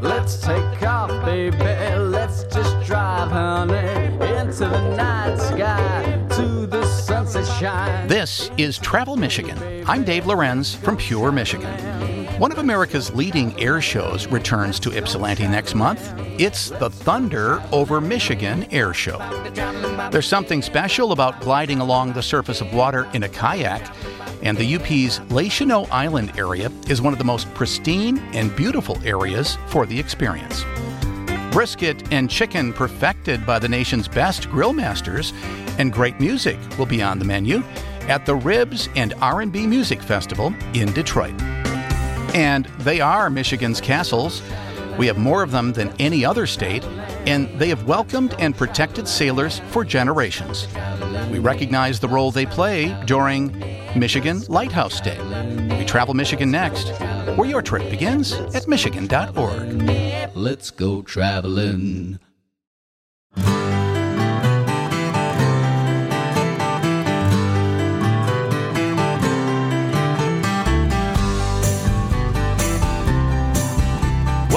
Let's take off, baby. Let's just drive, honey, into the night sky to the sunset shine. This is Travel Michigan. I'm Dave Lorenz from Pure, Michigan. One of America's leading air shows returns to Ypsilanti next month. It's the Thunder over Michigan Air Show. There's something special about gliding along the surface of water in a kayak, and the UP's Les Island area is one of the most pristine and beautiful areas for the experience. Brisket and chicken perfected by the nation's best grill masters, and great music will be on the menu at the Ribs and R&B Music Festival in Detroit. And they are Michigan's castles. We have more of them than any other state, and they have welcomed and protected sailors for generations. We recognize the role they play during Michigan Lighthouse Day. We travel Michigan next, where your trip begins at michigan.org. Let's go traveling.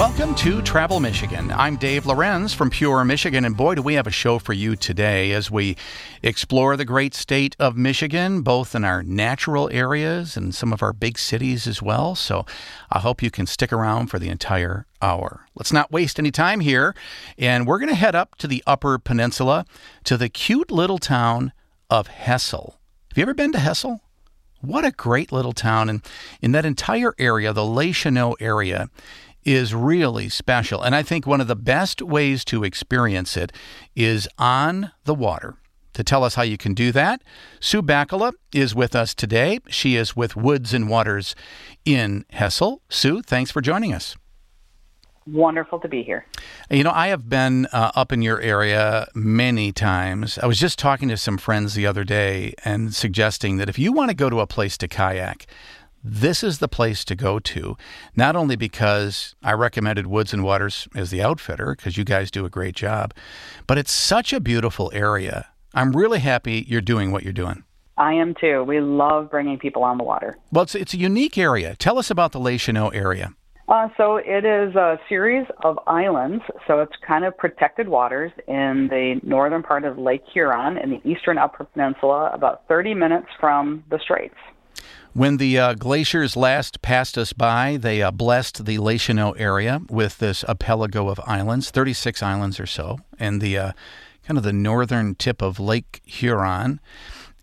Welcome to Travel Michigan. I'm Dave Lorenz from Pure, Michigan, and boy, do we have a show for you today as we explore the great state of Michigan, both in our natural areas and some of our big cities as well. So I hope you can stick around for the entire hour. Let's not waste any time here, and we're going to head up to the Upper Peninsula to the cute little town of Hessel. Have you ever been to Hessel? What a great little town. And in that entire area, the Cheneaux area, is really special. And I think one of the best ways to experience it is on the water. To tell us how you can do that, Sue Bakula is with us today. She is with Woods and Waters in Hessel. Sue, thanks for joining us. Wonderful to be here. You know, I have been uh, up in your area many times. I was just talking to some friends the other day and suggesting that if you want to go to a place to kayak, this is the place to go to. Not only because I recommended Woods and Waters as the outfitter, because you guys do a great job, but it's such a beautiful area. I'm really happy you're doing what you're doing. I am too. We love bringing people on the water. Well, it's, it's a unique area. Tell us about the Cheneaux area. Uh, so it is a series of islands. So it's kind of protected waters in the northern part of Lake Huron in the eastern Upper Peninsula, about 30 minutes from the Straits. When the uh, glaciers last passed us by, they uh, blessed the Les area with this archipelago of islands, 36 islands or so, and the uh, kind of the northern tip of Lake Huron.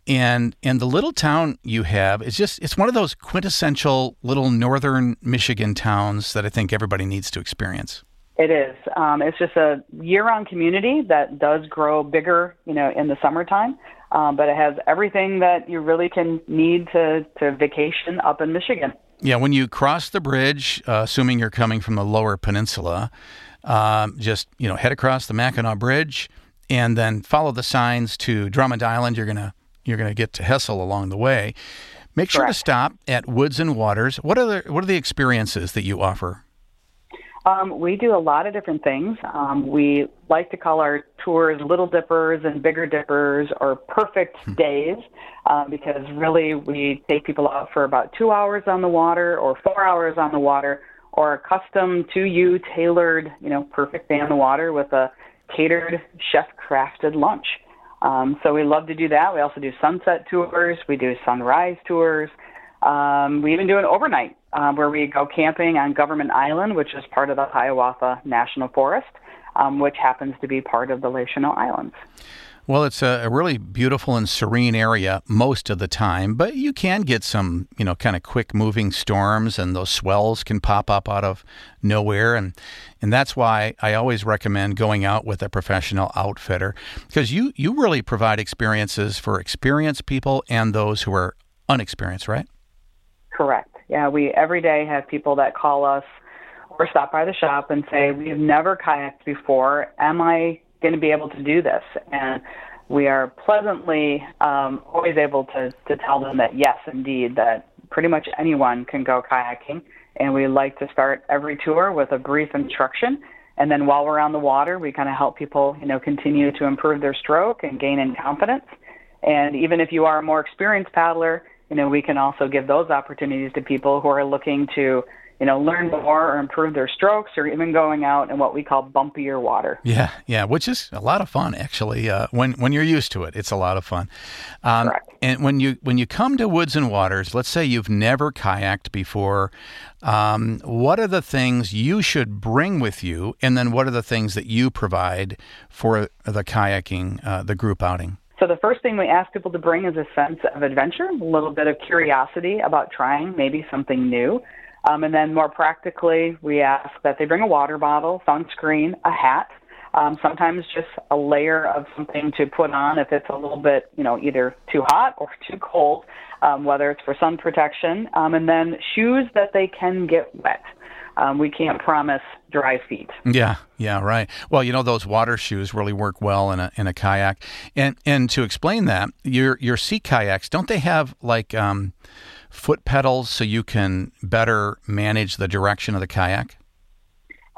And and the little town you have is just it's one of those quintessential little northern Michigan towns that I think everybody needs to experience. It is. Um, it's just a year-round community that does grow bigger, you know, in the summertime. Um, but it has everything that you really can need to to vacation up in Michigan. Yeah, when you cross the bridge, uh, assuming you're coming from the lower peninsula, um, just you know head across the Mackinac Bridge, and then follow the signs to Drummond Island. You're gonna you're gonna get to Hessel along the way. Make sure to stop at Woods and Waters. What are the what are the experiences that you offer? Um, we do a lot of different things. Um, we like to call our tours Little Dippers and Bigger Dippers or perfect days um, because really we take people out for about two hours on the water or four hours on the water or a custom to you tailored, you know, perfect day on the water with a catered chef crafted lunch. Um, so we love to do that. We also do sunset tours. We do sunrise tours. Um, we even do an overnight um, where we go camping on Government Island, which is part of the Hiawatha National Forest, um, which happens to be part of the Les Islands. Well, it's a, a really beautiful and serene area most of the time, but you can get some, you know, kind of quick moving storms and those swells can pop up out of nowhere. And, and that's why I always recommend going out with a professional outfitter because you, you really provide experiences for experienced people and those who are unexperienced, right? Correct. Yeah, we every day have people that call us or stop by the shop and say, We've never kayaked before. Am I going to be able to do this? And we are pleasantly um, always able to, to tell them that yes, indeed, that pretty much anyone can go kayaking. And we like to start every tour with a brief instruction. And then while we're on the water, we kind of help people, you know, continue to improve their stroke and gain in confidence. And even if you are a more experienced paddler, you know, we can also give those opportunities to people who are looking to, you know, learn more or improve their strokes, or even going out in what we call bumpier water. Yeah, yeah, which is a lot of fun actually. Uh, when when you're used to it, it's a lot of fun. Um, Correct. And when you when you come to woods and waters, let's say you've never kayaked before, um, what are the things you should bring with you, and then what are the things that you provide for the kayaking, uh, the group outing? So the first thing we ask people to bring is a sense of adventure, a little bit of curiosity about trying maybe something new. Um, and then more practically, we ask that they bring a water bottle, sunscreen, a hat, um, sometimes just a layer of something to put on if it's a little bit, you know, either too hot or too cold, um, whether it's for sun protection, um, and then shoes that they can get wet. Um, we can't promise dry feet. Yeah, yeah, right. Well, you know those water shoes really work well in a in a kayak, and and to explain that, your your sea kayaks don't they have like um, foot pedals so you can better manage the direction of the kayak?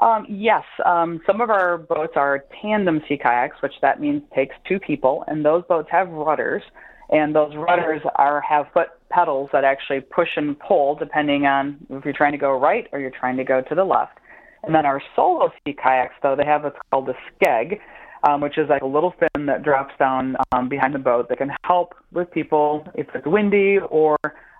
Um, yes, um, some of our boats are tandem sea kayaks, which that means takes two people, and those boats have rudders, and those rudders are have foot pedals that actually push and pull depending on if you're trying to go right or you're trying to go to the left. And then our solo sea kayaks, though, they have what's called a skeg, um, which is like a little fin that drops down um, behind the boat that can help with people if it's windy or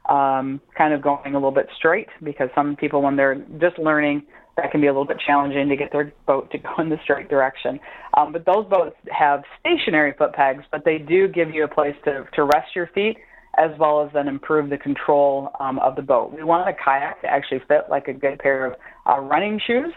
um, kind of going a little bit straight because some people, when they're just learning, that can be a little bit challenging to get their boat to go in the straight direction. Um, but those boats have stationary foot pegs, but they do give you a place to, to rest your feet as well as then improve the control um, of the boat. We want a kayak to actually fit like a good pair of uh, running shoes,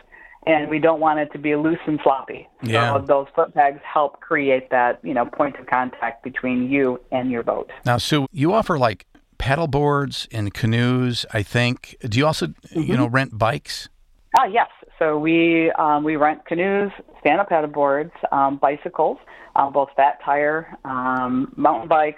and we don't want it to be loose and floppy. Yeah. So those foot pegs help create that you know point of contact between you and your boat. Now, Sue, you offer like paddle boards and canoes. I think. Do you also mm-hmm. you know rent bikes? Ah, yes. So we um, we rent canoes, stand-up paddle boards, um, bicycles, um, both fat tire, um, mountain bike,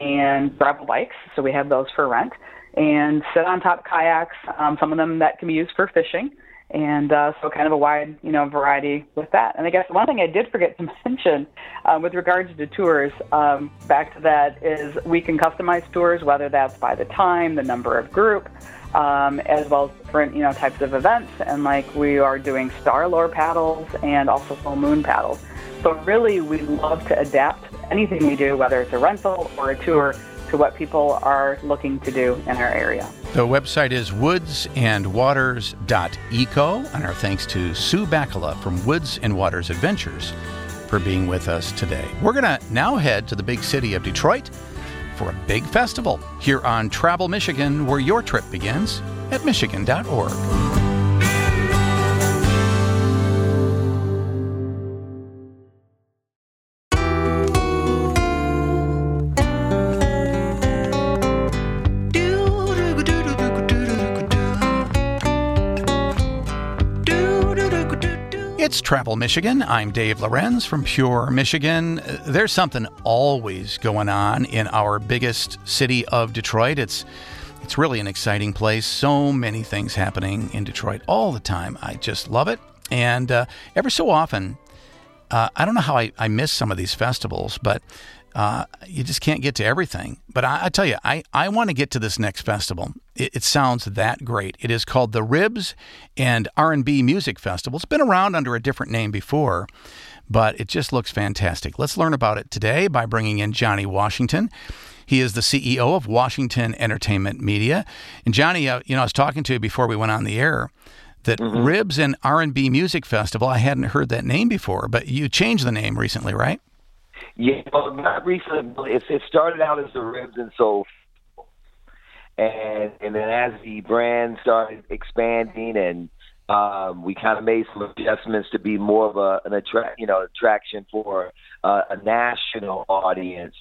and gravel bikes. So we have those for rent, and sit on top kayaks. Um, some of them that can be used for fishing, and uh, so kind of a wide you know variety with that. And I guess one thing I did forget to mention uh, with regards to tours, um, back to that is we can customize tours, whether that's by the time, the number of group. Um, as well as different you know types of events and like we are doing star lore paddles and also full moon paddles so really we love to adapt anything we do, whether it's a rental or a tour, to what people are looking to do in our area. The website is woodsandwaters.eco, and our thanks to Sue Bakala from Woods and Waters Adventures for being with us today. We're going to now head to the big city of Detroit for a big festival here on Travel Michigan, where your trip begins at Michigan.org. Travel Michigan. I'm Dave Lorenz from Pure Michigan. There's something always going on in our biggest city of Detroit. It's it's really an exciting place. So many things happening in Detroit all the time. I just love it. And uh, ever so often, uh, I don't know how I, I miss some of these festivals, but uh, you just can't get to everything. But I, I tell you, I, I want to get to this next festival. It, it, sounds that great. It is called the Ribs and R&B Music Festival. It's been around under a different name before, but it just looks fantastic. Let's learn about it today by bringing in Johnny Washington. He is the CEO of Washington Entertainment Media. And Johnny, uh, you know, I was talking to you before we went on the air that mm-hmm. Ribs and R&B Music Festival. I hadn't heard that name before, but you changed the name recently, right? Yeah, well, not recently. It, it started out as the Ribs and Soul, and and then as the brand started expanding and um, we kind of made some adjustments to be more of a, an attract, you know, attraction for uh, a national audience.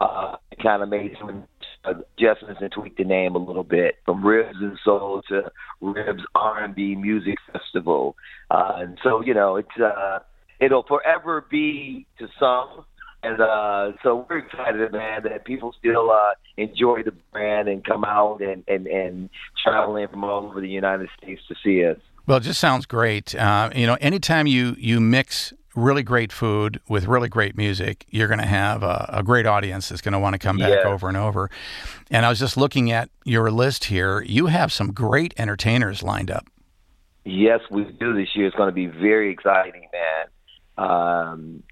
Uh, kind of made some adjustments and tweaked the name a little bit from Ribs and Soul to Ribs R&B Music Festival. Uh, and so, you know, it's uh, it'll forever be to some and uh, so we're excited, man, that people still uh, enjoy the brand and come out and, and, and travel in from all over the United States to see us. Well, it just sounds great. Uh, you know, anytime you, you mix really great food with really great music, you're going to have a, a, great audience that's going to want to come back over and over. And I was just looking at your list here. You have some great entertainers lined up. Yes, we do this year. It's going to be very exciting, man. Um,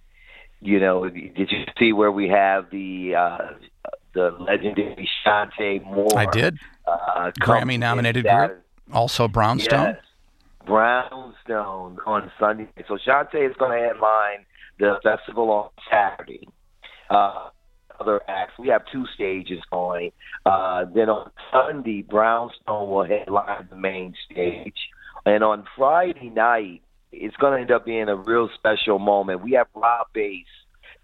you know, did you see where we have the uh, the legendary Chanté Moore? I did. Uh, Grammy nominated group. Also Brownstone. Yes. Brownstone on Sunday. So Chanté is going to headline the festival on Saturday. Uh, other acts, we have two stages going. Uh, then on Sunday, Brownstone will headline the main stage. And on Friday night, it's going to end up being a real special moment. We have Rob Base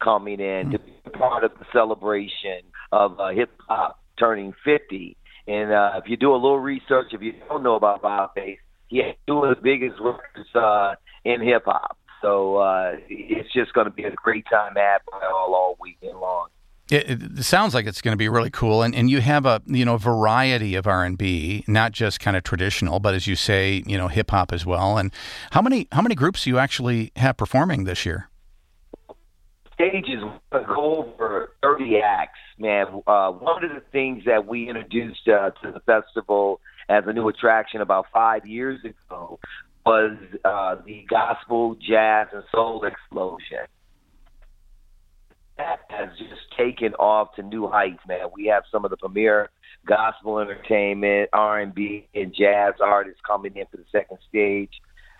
coming in to be part of the celebration of uh, hip hop turning 50. And uh, if you do a little research, if you don't know about Rob Base, he had two of the biggest records uh, in hip hop. So uh, it's just going to be a great time at all all weekend long. It, it sounds like it's going to be really cool, and, and you have a you know variety of R and B, not just kind of traditional, but as you say, you know hip hop as well. And how many how many groups do you actually have performing this year? stages uh, over 30 acts, man. Uh, one of the things that we introduced uh, to the festival as a new attraction about five years ago was uh, the gospel, jazz, and soul explosion. That has just taken off to new heights, man. We have some of the premier gospel entertainment, R&B, and jazz artists coming in for the second stage.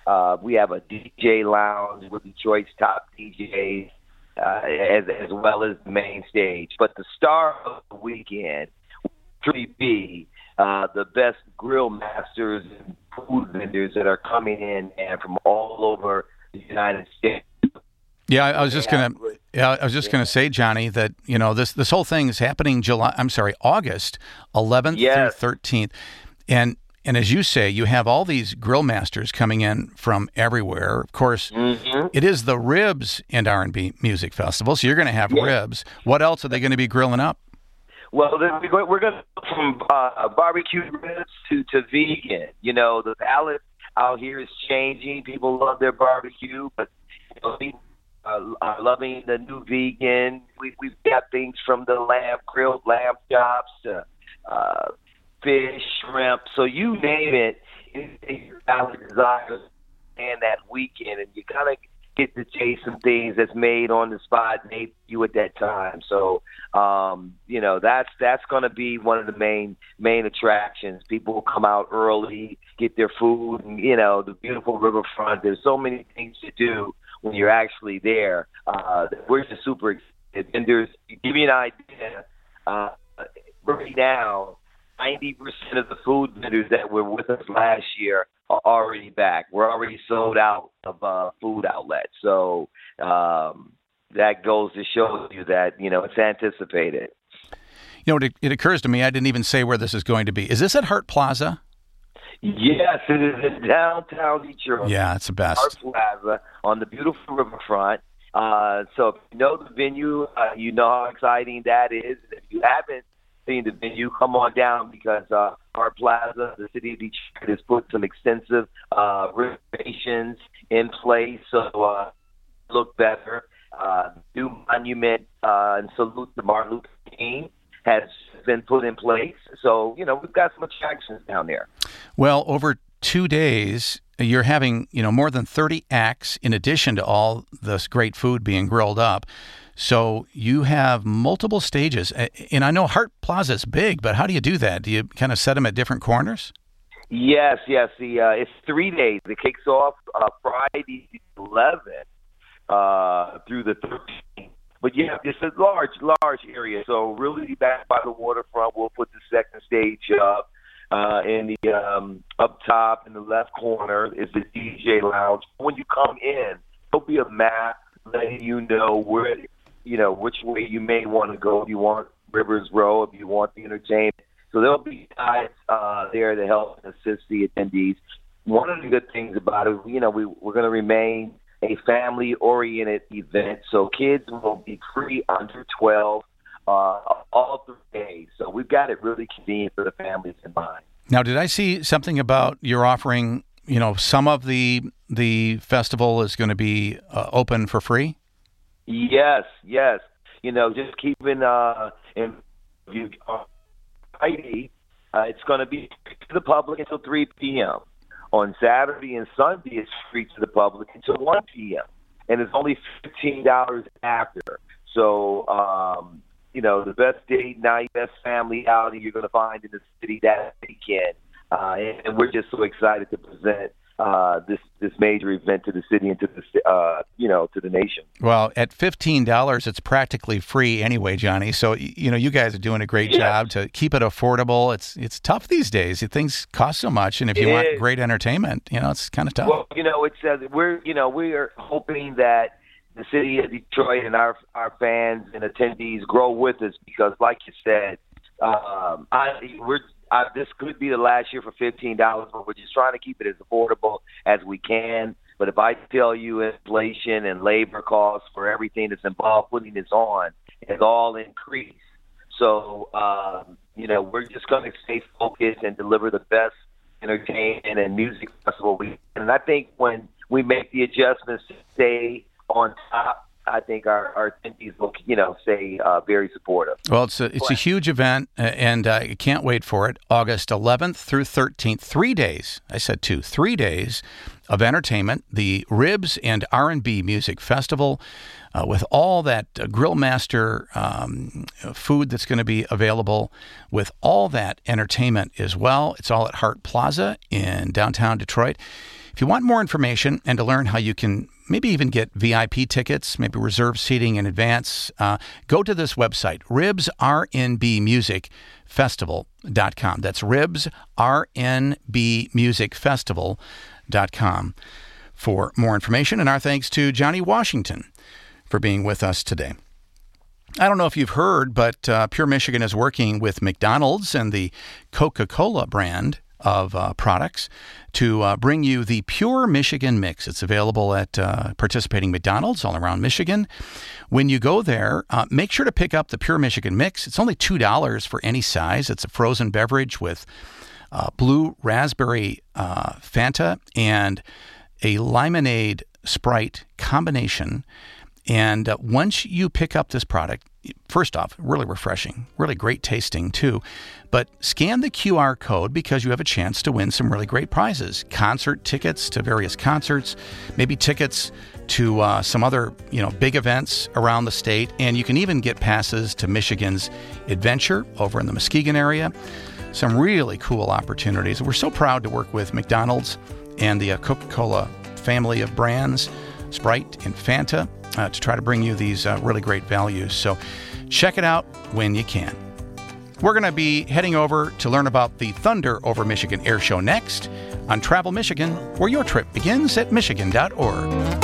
Uh, we have a DJ lounge with Detroit's top DJs uh, as as well as the main stage. But the star of the weekend, 3B, uh, the best grill masters and food vendors that are coming in and from all over the United States. Yeah, I, was just Yeah, gonna. Yeah, I was just gonna say, Johnny, that you know this this whole thing is happening July. I'm sorry, August 11th Yes. through 13th, and and as you say, you have all these grill masters coming in from everywhere. Of course, Mm-hmm. it is the Ribs and R&B Music Festival, so you're going to have Yeah. ribs. What else are they going to be grilling up? Well, we're going, we're going to go from uh, barbecue ribs to, to vegan. You know, the palate out here is changing. People love their barbecue, but you know, people uh, are loving the new vegan. We, we've got things from the lamb grilled lamb chops to uh, fish, shrimp. So you name it, anything your palate desires, and that weekend, and you kind of get to taste some things that's made on the spot, made you at that time. So, um, you know, that's that's going to be one of the main main attractions. People come out early, get their food, and you know, the beautiful riverfront. There's so many things to do when you're actually there. Uh, we're just super excited. And there's, give you an idea, uh, right now, 90% of the food vendors that were with us last year are already back. We're already sold out of uh, food outlets. So um, that goes to show you that, you know, it's anticipated. You know, it, it occurs to me I didn't even say where this is going to be. Is this at Hart Plaza? Yes, it is in downtown Detroit. Yeah, it's the best. Plaza on the beautiful riverfront. Uh, so if you know the venue, uh, you know how exciting that is. And if you haven't seen the venue, come on down because uh, Hart Plaza, the city of Detroit, has put some extensive uh, renovations in place so uh, look better. Uh, new monument uh, and salute to Martin Luther King has been put in place. So you know we've got some attractions down there. Well, over two days, you're having you know more than 30 acts in addition to all this great food being grilled up. So you have multiple stages, and I know Hart Plaza is big, but how do you do that? Do you kind of set them at different corners? Yes, yes. The uh, it's three days. It kicks off uh, Friday the 11th uh, through the 13th. But yeah, it's a large, large area. So really, back by the waterfront, we'll put the second stage up. Uh, in the um, up top in the left corner is the DJ lounge. When you come in, there'll be a map letting you know where, you know, which way you may want to go. If you want Rivers Row, if you want the entertainment. So there'll be guides uh, there to help assist the attendees. One of the good things about it, you know, we, we're going to remain a family-oriented event, so kids will be free under 12 uh, all three days. So we've got it really convenient for the families in mind. Now, did I see something about you're offering you know, some of the the festival is going to be uh, open for free. Yes, yes. You know, just keeping uh, in view. Uh, ID, uh, it's going to be to the public until 3 p.m. On Saturday and Sunday, it's free to the public until 1 p.m. And it's only $15 after. So, um, you know, the best date night, best family outing you're going to find in the city that weekend. Uh, and, and we're just so excited to present uh, this this major event to the city and to the uh, you know to the nation. Well, at fifteen dollars, it's practically free anyway, Johnny. So you know you guys are doing a great yes. job to keep it affordable. It's it's tough these days. Things cost so much, and if you It want is. great entertainment, you know it's kind of tough. Well, you know, it's uh, we're you know we are hoping that the city of Detroit and our our fans and attendees grow with us because, like you said, um, I we're I, this could be the last year for fifteen dollars, but we're just trying to keep it as affordable as we can. But if I tell you inflation and labor costs for everything that's involved putting this on has all increased, so um, you know we're just going to stay focused and deliver the best entertainment and music festival we and I think when we make the adjustments to stay on top, I think our, our attendees will you know say uh, very supportive. Well, it's a it's a huge event, uh, and I can't wait for it. August 11th through 13th, three days. I said two, three days of entertainment. The Ribs and R&B Music Festival, uh, with all that uh, Grill Master um, food that's going to be available, with all that entertainment as well. It's all at Hart Plaza in downtown Detroit. If you want more information and to learn how you can maybe even get VIP tickets, maybe reserve seating in advance, uh, go to this website, ribsrnbmusicfestival.com. That's ribsrnbmusicfestival.com for more information. And our thanks to Johnny Washington for being with us today. I don't know if you've heard, but uh, Pure Michigan is working with McDonald's and the Coca Cola brand of uh, products to uh, bring you the Pure Michigan Mix. It's available at uh, participating McDonald's all around Michigan. When you go there, uh, make sure to pick up the Pure Michigan Mix. It's only $2 for any size. It's a frozen beverage with uh, blue raspberry uh, Fanta and a limonade Sprite combination. And once you pick up this product, first off, really refreshing, really great tasting too. But scan the QR code because you have a chance to win some really great prizes concert tickets to various concerts, maybe tickets to uh, some other you know big events around the state, and you can even get passes to Michigan's Adventure over in the Muskegon area. Some really cool opportunities. We're so proud to work with McDonald's and the uh, Coca Cola family of brands, Sprite and Fanta, uh, to try to bring you these uh, really great values. So check it out when you can. We're going to be heading over to learn about the Thunder over Michigan Air Show next on Travel Michigan, where your trip begins at Michigan.org.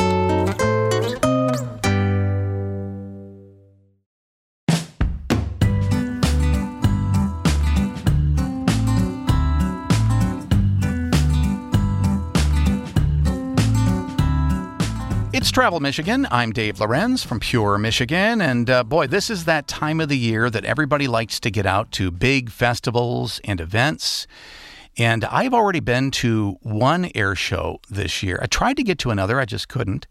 Travel Michigan. I'm Dave Lorenz from Pure Michigan. And uh, boy, this is that time of the year that everybody likes to get out to big festivals and events. And I've already been to one air show this year. I tried to get to another, I just couldn't.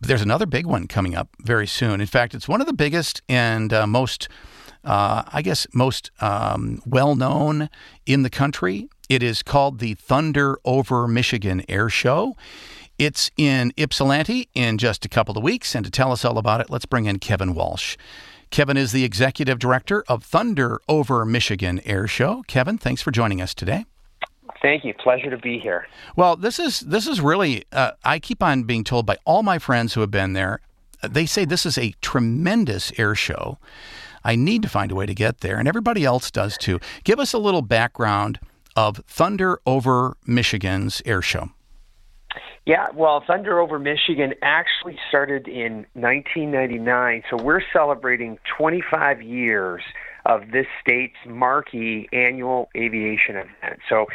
But there's another big one coming up very soon. In fact, it's one of the biggest and uh, most, uh, I guess, most um, well known in the country. It is called the Thunder Over Michigan Air Show. It's in Ypsilanti in just a couple of weeks. And to tell us all about it, let's bring in Kevin Walsh. Kevin is the executive director of Thunder Over Michigan Air Show. Kevin, thanks for joining us today. Thank you. Pleasure to be here. Well, this is this is really. Uh, I keep on being told by all my friends who have been there. uh, They say this is a tremendous air show. I need to find a way to get there, and everybody else does too. Give us a little background of Thunder Over Michigan's air show. Yeah, well, Thunder Over Michigan actually started in 1999, so we're celebrating 25 years of this state's marquee annual aviation event. So,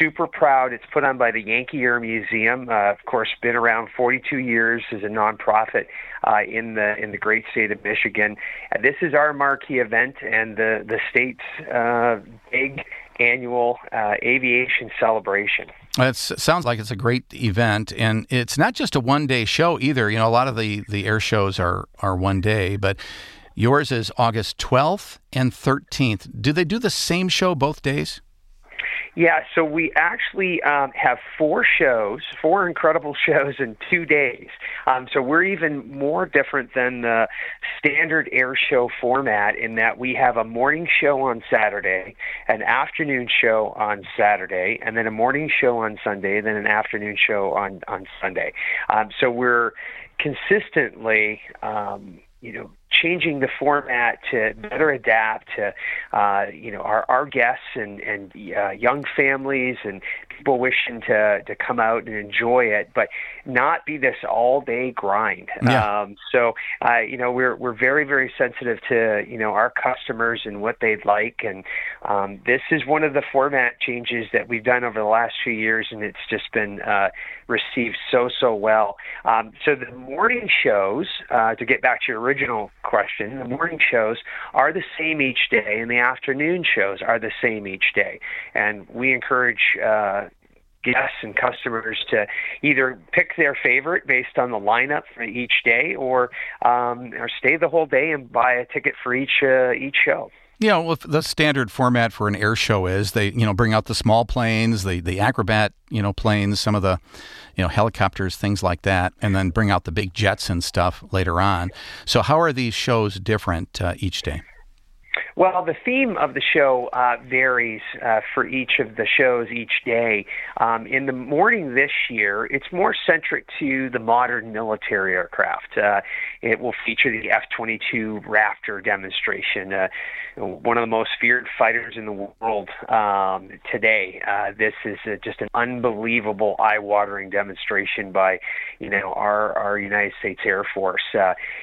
super proud. It's put on by the Yankee Air Museum. Uh, of course, been around 42 years as a nonprofit uh, in the in the great state of Michigan. Uh, this is our marquee event and the the state's uh, big annual uh, aviation celebration. It sounds like it's a great event, and it's not just a one-day show either. You know, a lot of the the air shows are are one day, but yours is August 12th and 13th. Do they do the same show both days? Yeah, so we actually um, have four shows, four incredible shows in two days. Um, so we're even more different than the standard air show format in that we have a morning show on Saturday, an afternoon show on Saturday, and then a morning show on Sunday, then an afternoon show on on Sunday. Um, so we're consistently, um, you know changing the format to better adapt to uh, you know our, our guests and and uh, young families and people wishing to to come out and enjoy it, but not be this all day grind. Yeah. Um, so uh, you know we're we're very very sensitive to you know our customers and what they'd like, and um, this is one of the format changes that we've done over the last few years, and it's just been uh, received so so well. Um, so the morning shows, uh, to get back to your original question. The morning shows are the same each day, and the afternoon shows are the same each day. And we encourage uh, guests and customers to either pick their favorite based on the lineup for each day, or um, or stay the whole day and buy a ticket for each uh, each show. Yeah, know, the standard format for an air show is they, you know, bring out the small planes, the the acrobat, you know, planes, some of the, you know, helicopters, things like that, and then bring out the big jets and stuff later on. So, how are these shows different uh, each day? Well, the theme of the show uh, varies uh, for each of the shows each day. Um, in the morning this year, it's more centric to the modern military aircraft. Uh, it will feature the F 22 Raptor demonstration, uh, one of the most feared fighters in the world um, today. Uh, this is uh, just an unbelievable, eye watering demonstration by you know, our, our United States Air Force.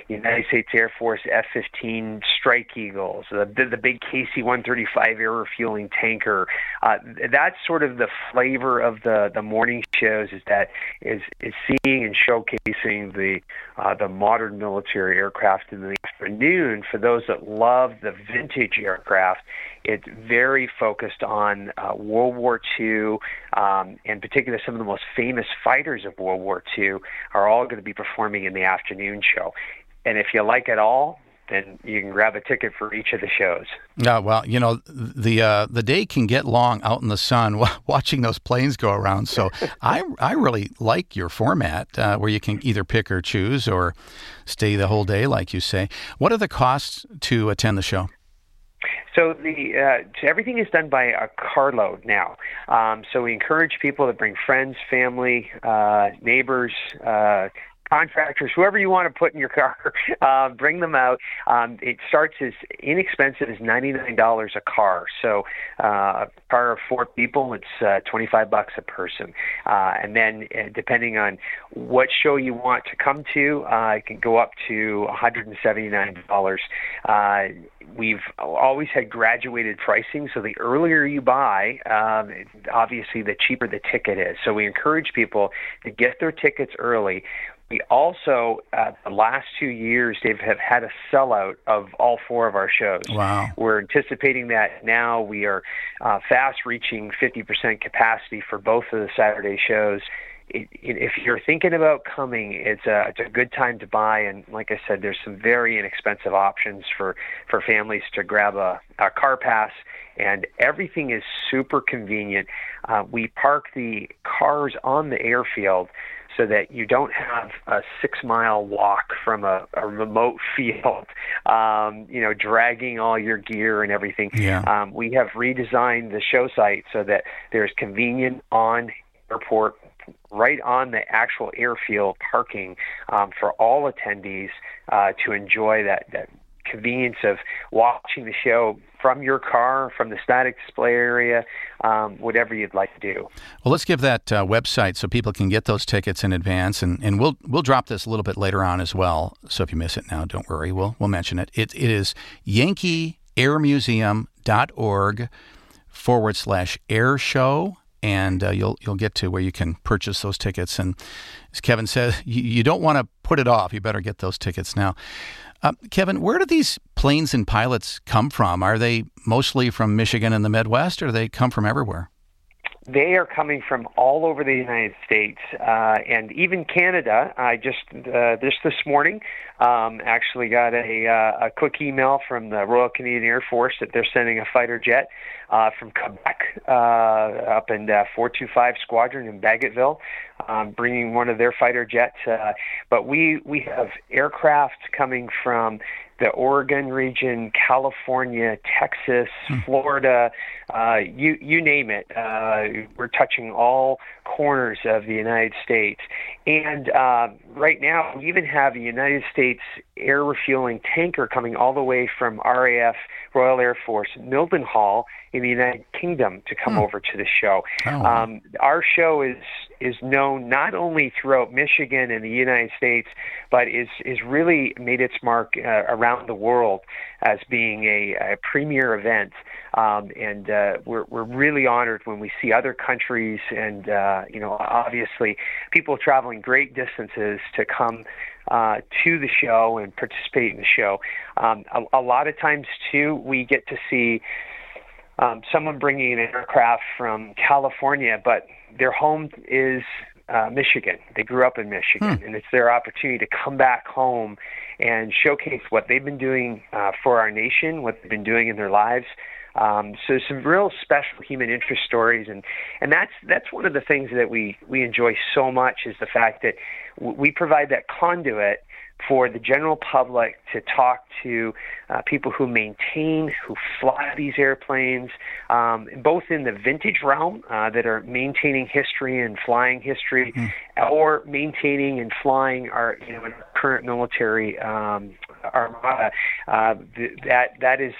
United States Air Force F 15 Strike Eagles, the the, the big KC-135 air refueling tanker. Uh, that's sort of the flavor of the the morning shows. Is that is is seeing and showcasing the uh, the modern military aircraft in the afternoon for those that love the vintage aircraft. It's very focused on uh, World War II, um, in particular, some of the most famous fighters of World War II are all going to be performing in the afternoon show. And if you like it all, then you can grab a ticket for each of the shows. Yeah, well, you know, the uh, the day can get long out in the sun watching those planes go around. So I I really like your format uh, where you can either pick or choose or stay the whole day, like you say. What are the costs to attend the show? So the uh, everything is done by a carload now. Um, so we encourage people to bring friends, family, uh, neighbors, uh, contractors, whoever you want to put in your car, uh, bring them out. Um, it starts as inexpensive as $99 a car. So uh, a car of four people, it's uh, 25 bucks a person. Uh, and then uh, depending on what show you want to come to, uh, it can go up to $179. Uh, we've always had graduated pricing, so the earlier you buy, um, obviously the cheaper the ticket is. So we encourage people to get their tickets early. We also, uh, the last two years, Dave, have had a sellout of all four of our shows. Wow. We're anticipating that now. We are uh, fast reaching 50% capacity for both of the Saturday shows. It, it, if you're thinking about coming, it's a it's a good time to buy. And like I said, there's some very inexpensive options for for families to grab a, a car pass, and everything is super convenient. Uh, we park the cars on the airfield so that you don't have a six mile walk from a, a remote field, um, you know, dragging all your gear and everything. Yeah. Um, we have redesigned the show site so that there's convenient on airport right on the actual airfield parking um, for all attendees uh, to enjoy that, that convenience of watching the show from your car, from the static display area, um, whatever you'd like to do. Well, let's give that uh, website so people can get those tickets in advance, and, and we'll we'll drop this a little bit later on as well. So if you miss it now, don't worry, we'll we'll mention it. It it is YankeeAirMuseum.org forward slash air show and uh, you'll you'll get to where you can purchase those tickets. And as Kevin says, you, you don't want to put it off. You better get those tickets now. Uh, Kevin, where do these planes and pilots come from? Are they mostly from Michigan and the Midwest, or do they come from everywhere? they are coming from all over the United States uh, and even Canada. I just uh, this morning um, actually got a, uh, a quick email from the Royal Canadian Air Force that they're sending a fighter jet uh, from Quebec uh, up in uh, 425 Squadron in Bagotville, um, bringing one of their fighter jets. Uh, but we we have aircraft coming from the Oregon region, California, Texas, hmm. Florida, uh, you you name it. Uh, we're touching all corners of the United States, and uh, right now we even have a United States air refueling tanker coming all the way from RAF Royal Air Force Mildenhall in the United Kingdom to come hmm. over to the show. Oh. Um, our show is is known not only throughout Michigan and the United States, but is is really made its mark uh, around the world as being a, a premier event. Um, and uh, we're we're really honored when we see other countries and uh, you know obviously people traveling great distances to come uh, to the show and participate in the show. Um, a, a lot of times too, we get to see um, someone bringing an aircraft from California, but their home is uh, Michigan. They grew up in Michigan, hmm. and it's their opportunity to come back home and showcase what they've been doing uh, for our nation, what they've been doing in their lives. Um, so some real special human interest stories, and and that's that's one of the things that we we enjoy so much is the fact that we provide that conduit for the general public to talk to uh, people who maintain, who fly these airplanes, um, both in the vintage realm uh, that are maintaining history and flying history, mm. or maintaining and flying our you know current military um, armada. Uh, that that is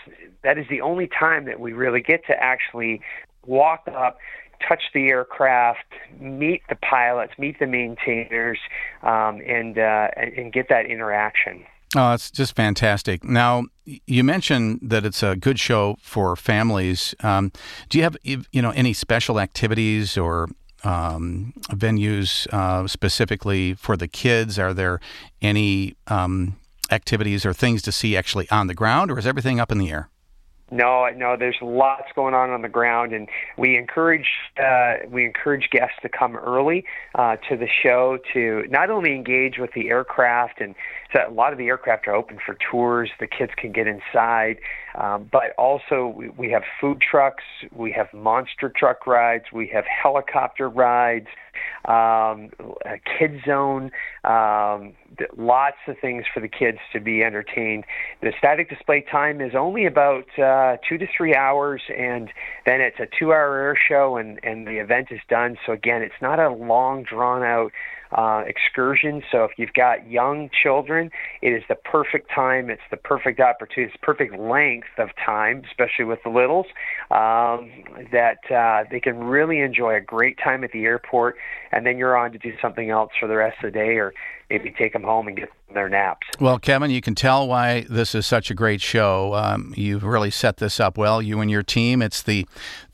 that is the only time that we really get to actually walk up touch the aircraft, meet the pilots, meet the maintainers, um, and uh, and get that interaction. Oh, it's just fantastic. Now, you mentioned that it's a good show for families. Um, do you have you know any special activities or um, venues uh, specifically for the kids? Are there any um, activities or things to see actually on the ground, or is everything up in the air? No, no. There's lots going on on the ground, and we encourage uh, we encourage guests to come early uh, to the show to not only engage with the aircraft, and so a lot of the aircraft are open for tours. The kids can get inside, um, but also we, we have food trucks, we have monster truck rides, we have helicopter rides um, a kid zone, um, lots of things for the kids to be entertained. The static display time is only about uh, two to three hours, and then it's a two-hour air show, and and the event is done. So again, it's not a long, drawn-out uh, excursion. So if you've got young children, it is the perfect time. It's the perfect opportunity. It's perfect length of time, especially with the littles, um, that uh, they can really enjoy a great time at the airport, and then you're on to do something else for the rest of the day, or maybe take them home and get their naps. Well, Kevin, you can tell why this is such a great show. Um, you've really set this up well, you and your team. It's the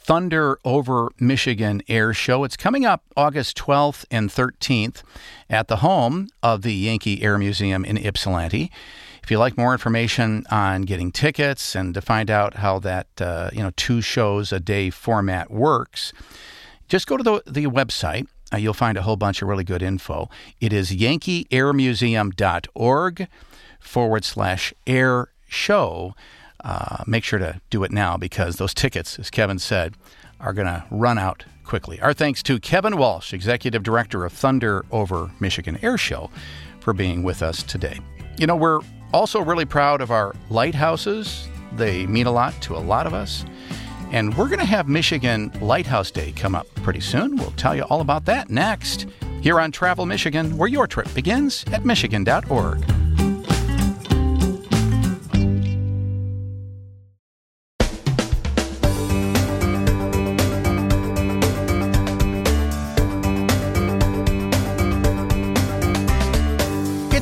Thunder over Michigan Air Show. It's coming up August 12th and 13th at the home of the Yankee Air Museum in Ypsilanti. If you'd like more information on getting tickets and to find out how that uh, you know two shows a day format works, just go to the, the website. Uh, you'll find a whole bunch of really good info. It is yankeeairmuseum.org forward slash air show uh, make sure to do it now because those tickets, as Kevin said, are going to run out quickly. Our thanks to Kevin Walsh, Executive Director of Thunder over Michigan Air Show, for being with us today. You know, we're also really proud of our lighthouses. They mean a lot to a lot of us. And we're going to have Michigan Lighthouse Day come up pretty soon. We'll tell you all about that next here on Travel Michigan, where your trip begins at Michigan.org.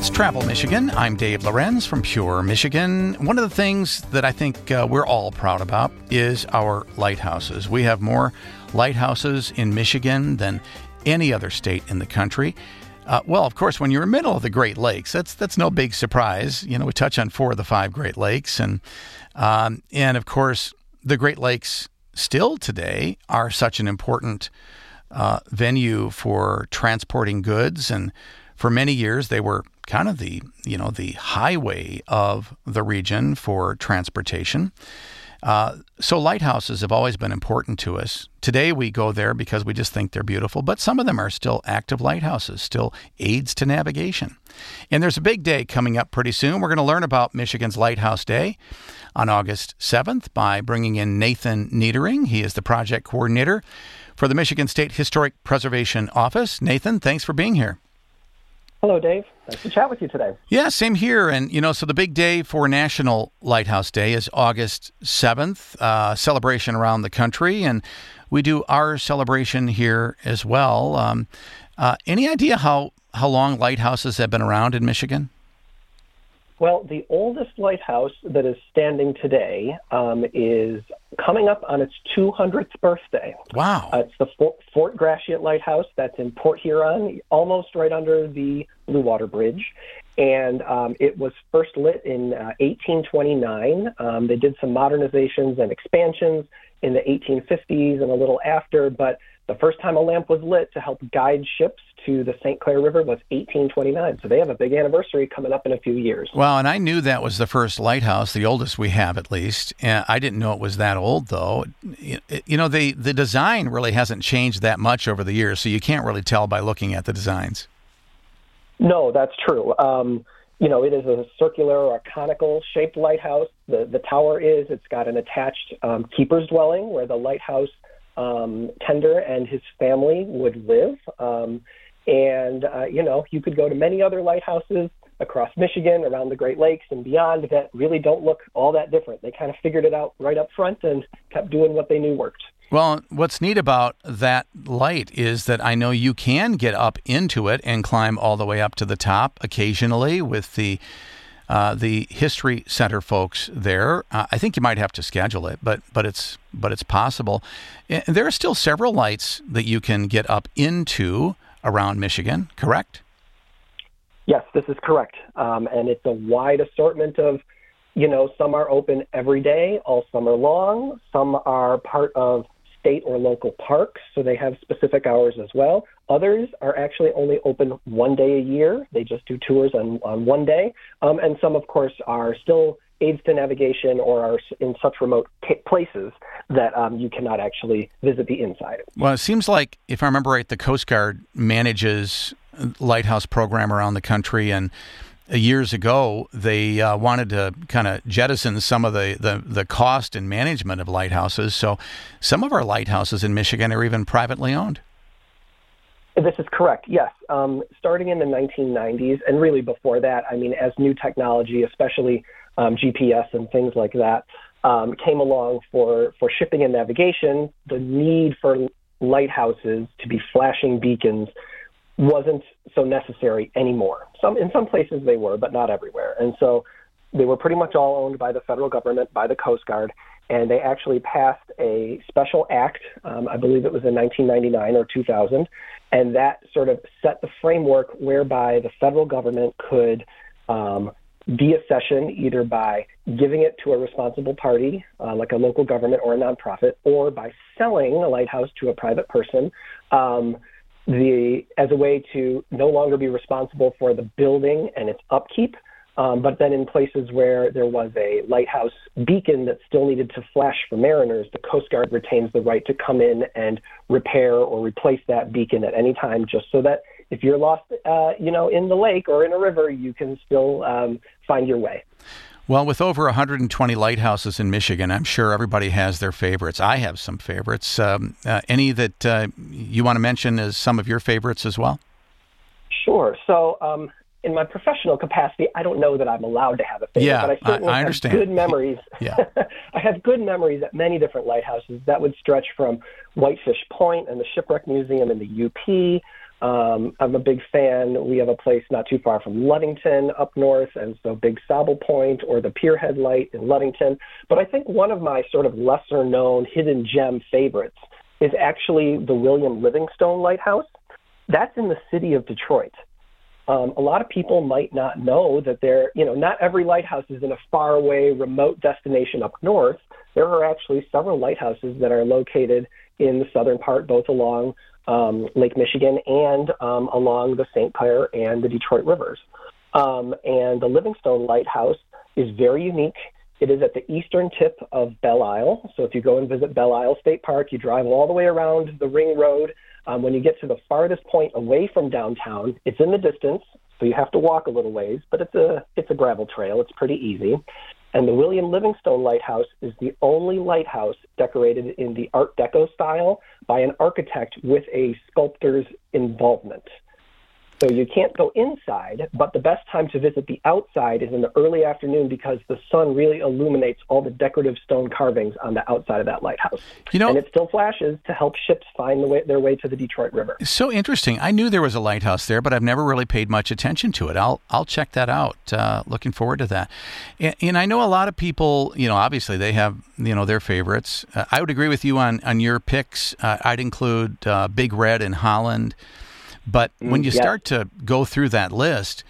Travel Michigan. I'm Dave Lorenz from Pure Michigan. One of the things that I think uh, we're all proud about is our lighthouses. We have more lighthouses in Michigan than any other state in the country. Uh, well, of course, when you're in the middle of the Great Lakes, that's that's no big surprise. You know, we touch on four of the five Great Lakes, and um, and of course, the Great Lakes still today are such an important uh, venue for transporting goods, and for many years they were kind of the you know the highway of the region for transportation. Uh, so lighthouses have always been important to us. Today we go there because we just think they're beautiful, but some of them are still active lighthouses, still aids to navigation. And there's a big day coming up pretty soon. We're going to learn about Michigan's Lighthouse Day on August 7th by bringing in Nathan Niedering. He is the project coordinator for the Michigan State Historic Preservation Office. Nathan, thanks for being here. Hello, Dave. Nice to chat with you today. Yeah, same here. And, you know, so the big day for National Lighthouse Day is August 7th, uh, celebration around the country. And we do our celebration here as well. Um, uh, any idea how, how long lighthouses have been around in Michigan? Well, the oldest lighthouse that is standing today um, is coming up on its 200th birthday. Wow. Uh, it's the Fort, Fort Gratiot Lighthouse that's in Port Huron, almost right under the Blue Water Bridge. And um, it was first lit in uh, 1829. Um, they did some modernizations and expansions in the 1850s and a little after, but the first time a lamp was lit to help guide ships to the St. Clair River was 1829. So they have a big anniversary coming up in a few years. Well, and I knew that was the first lighthouse, the oldest we have at least. And I didn't know it was that old, though. You know, the, the design really hasn't changed that much over the years, so you can't really tell by looking at the designs. No, that's true. Um, you know, it is a circular or a conical shaped lighthouse. The, the tower is, it's got an attached um, keeper's dwelling where the lighthouse um, tender and his family would live. Um, and, uh, you know, you could go to many other lighthouses across Michigan, around the Great Lakes, and beyond that really don't look all that different. They kind of figured it out right up front and kept doing what they knew worked. Well, what's neat about that light is that I know you can get up into it and climb all the way up to the top occasionally with the uh, the history center folks there. Uh, I think you might have to schedule it, but but it's but it's possible. And there are still several lights that you can get up into around Michigan. Correct? Yes, this is correct, um, and it's a wide assortment of. You know, some are open every day, all summer long. Some are part of state or local parks, so they have specific hours as well. Others are actually only open one day a year. They just do tours on, on one day. Um, and some, of course, are still aids to navigation or are in such remote places that um, you cannot actually visit the inside. Well, it seems like, if I remember right, the Coast Guard manages lighthouse program around the country and years ago, they uh, wanted to kind of jettison some of the, the, the cost and management of lighthouses. So some of our lighthouses in Michigan are even privately owned. This is correct, yes. Um, starting in the 1990s, and really before that, I mean, as new technology, especially um, GPS and things like that, um, came along for, for shipping and navigation, the need for lighthouses to be flashing beacons wasn't so necessary anymore. Some in some places they were, but not everywhere. And so they were pretty much all owned by the federal government, by the Coast Guard, and they actually passed a special act. Um, I believe it was in 1999 or 2000, and that sort of set the framework whereby the federal government could um, deaccession either by giving it to a responsible party, uh, like a local government or a nonprofit, or by selling a lighthouse to a private person. Um, the as a way to no longer be responsible for the building and its upkeep. Um, but then in places where there was a lighthouse beacon that still needed to flash for mariners, the Coast Guard retains the right to come in and repair or replace that beacon at any time, just so that if you're lost, uh, you know, in the lake or in a river, you can still um, find your way. Well, with over 120 lighthouses in Michigan, I'm sure everybody has their favorites. I have some favorites. Um, uh, any that uh, you want to mention as some of your favorites as well? Sure. So, um, in my professional capacity, I don't know that I'm allowed to have a favorite, yeah, but I certainly I, I have understand. good memories. yeah. I have good memories at many different lighthouses that would stretch from Whitefish Point and the Shipwreck Museum in the UP um, I'm a big fan. We have a place not too far from Ludington up north, and so Big Sable Point or the Pier Head Light in Ludington. But I think one of my sort of lesser known hidden gem favorites is actually the William Livingstone Lighthouse. That's in the city of Detroit. um, a lot of people might not know that there, you know, not every lighthouse is in a faraway, remote destination up north. There are actually several lighthouses that are located in the southern part, both along um, Lake Michigan and um, along the St. Clair and the Detroit rivers. Um, and the Livingstone Lighthouse is very unique. It is at the eastern tip of Belle Isle. So if you go and visit Belle Isle State Park, you drive all the way around the ring road um, when you get to the farthest point away from downtown, it's in the distance, so you have to walk a little ways, but it's a it's a gravel trail. It's pretty easy. And the William Livingstone Lighthouse is the only lighthouse decorated in the Art Deco style by an architect with a sculptor's involvement. So you can't go inside, but the best time to visit the outside is in the early afternoon because the sun really illuminates all the decorative stone carvings on the outside of that lighthouse. You know, and it still flashes to help ships find the way, their way to the Detroit River. So interesting. I knew there was a lighthouse there, but I've never really paid much attention to it. I'll I'll check that out. Uh, looking forward to that. And, and, I know a lot of people. You know, obviously they have you know their favorites. Uh, I would agree with you on on your picks. Uh, I'd include uh, Big Red in Holland. But when you mm, start to go through that list,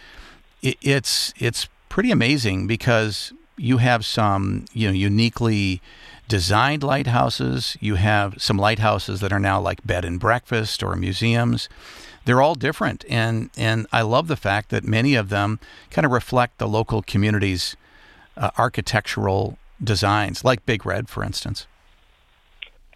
it, it's it's pretty amazing because you have some you know uniquely designed lighthouses. You have some lighthouses that are now like bed and breakfast or museums. They're all different, and and I love the fact that many of them kind of reflect the local community's uh, architectural designs, like Big Red, for instance.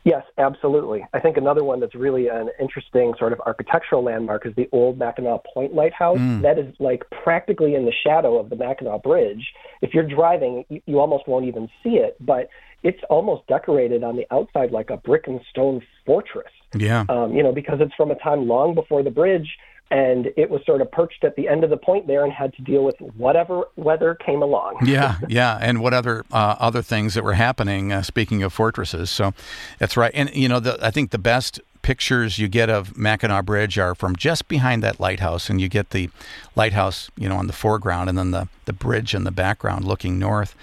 Yes, absolutely. I think another one that's really an interesting sort of architectural landmark is the old Mackinac Point Lighthouse. Mm. That is like practically in the shadow of the Mackinac Bridge. If you're driving, you almost won't even see it, but it's almost decorated on the outside like a brick and stone fortress. Yeah. Um, you know, because it's from a time long before the bridge and it was sort of perched at the end of the point there and had to deal with whatever weather came along. yeah, yeah, and what other uh, other things that were happening. Uh, speaking of fortresses, so that's right. And you know, the, I think the best pictures you get of Mackinac Bridge are from just behind that lighthouse, and you get the lighthouse, you know, on the foreground, and then the the bridge in the background looking north.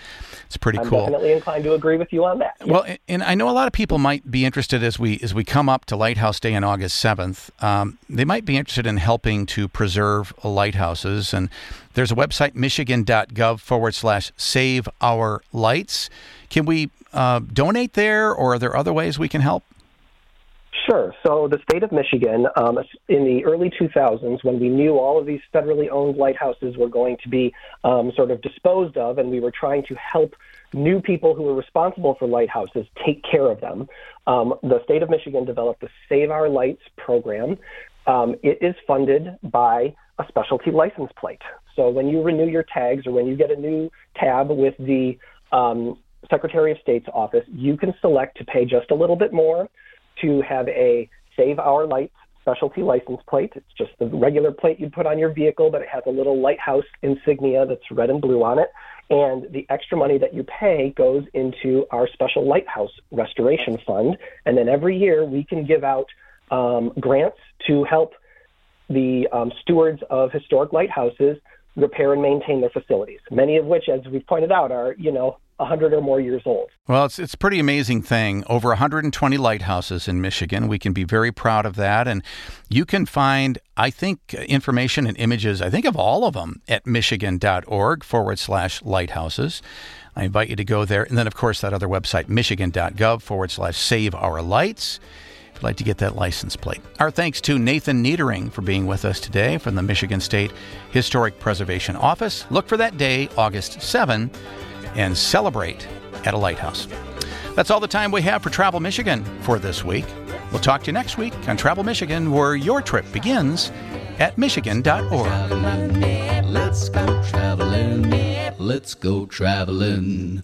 It's pretty I'm cool. Definitely inclined to agree with you on that. Well, and I know a lot of people might be interested as we as we come up to Lighthouse Day on August seventh. Um, they might be interested in helping to preserve lighthouses, and there's a website michigan.gov forward slash save our lights. Can we uh, donate there, or are there other ways we can help? Sure. So the state of Michigan, um, in the early 2000s, when we knew all of these federally owned lighthouses were going to be um, sort of disposed of, and we were trying to help new people who were responsible for lighthouses take care of them, um, the state of Michigan developed the Save Our Lights program. Um, it is funded by a specialty license plate. So when you renew your tags or when you get a new tab with the um, Secretary of State's office, you can select to pay just a little bit more to have a Save Our Lights specialty license plate. It's just the regular plate you'd put on your vehicle, but it has a little lighthouse insignia that's red and blue on it. And the extra money that you pay goes into our special lighthouse restoration fund. And then every year we can give out um, grants to help the um, stewards of historic lighthouses repair and maintain their facilities. Many of which, as we've pointed out, are you know 100 or more years old. Well, it's it's a pretty amazing thing. Over 120 lighthouses in Michigan. We can be very proud of that. And you can find, I think, information and images, I think of all of them at michigan.org forward slash lighthouses. I invite you to go there. And then, of course, that other website, michigan.gov forward slash save our lights like to get that license plate. Our thanks to Nathan Niedering for being with us today from the Michigan State Historic Preservation Office. Look for that day, August 7 and celebrate at a lighthouse. That's all the time we have for Travel Michigan for this week. We'll talk to you next week on Travel Michigan, where your trip begins at michigan.org. Let's go traveling. Let's go traveling.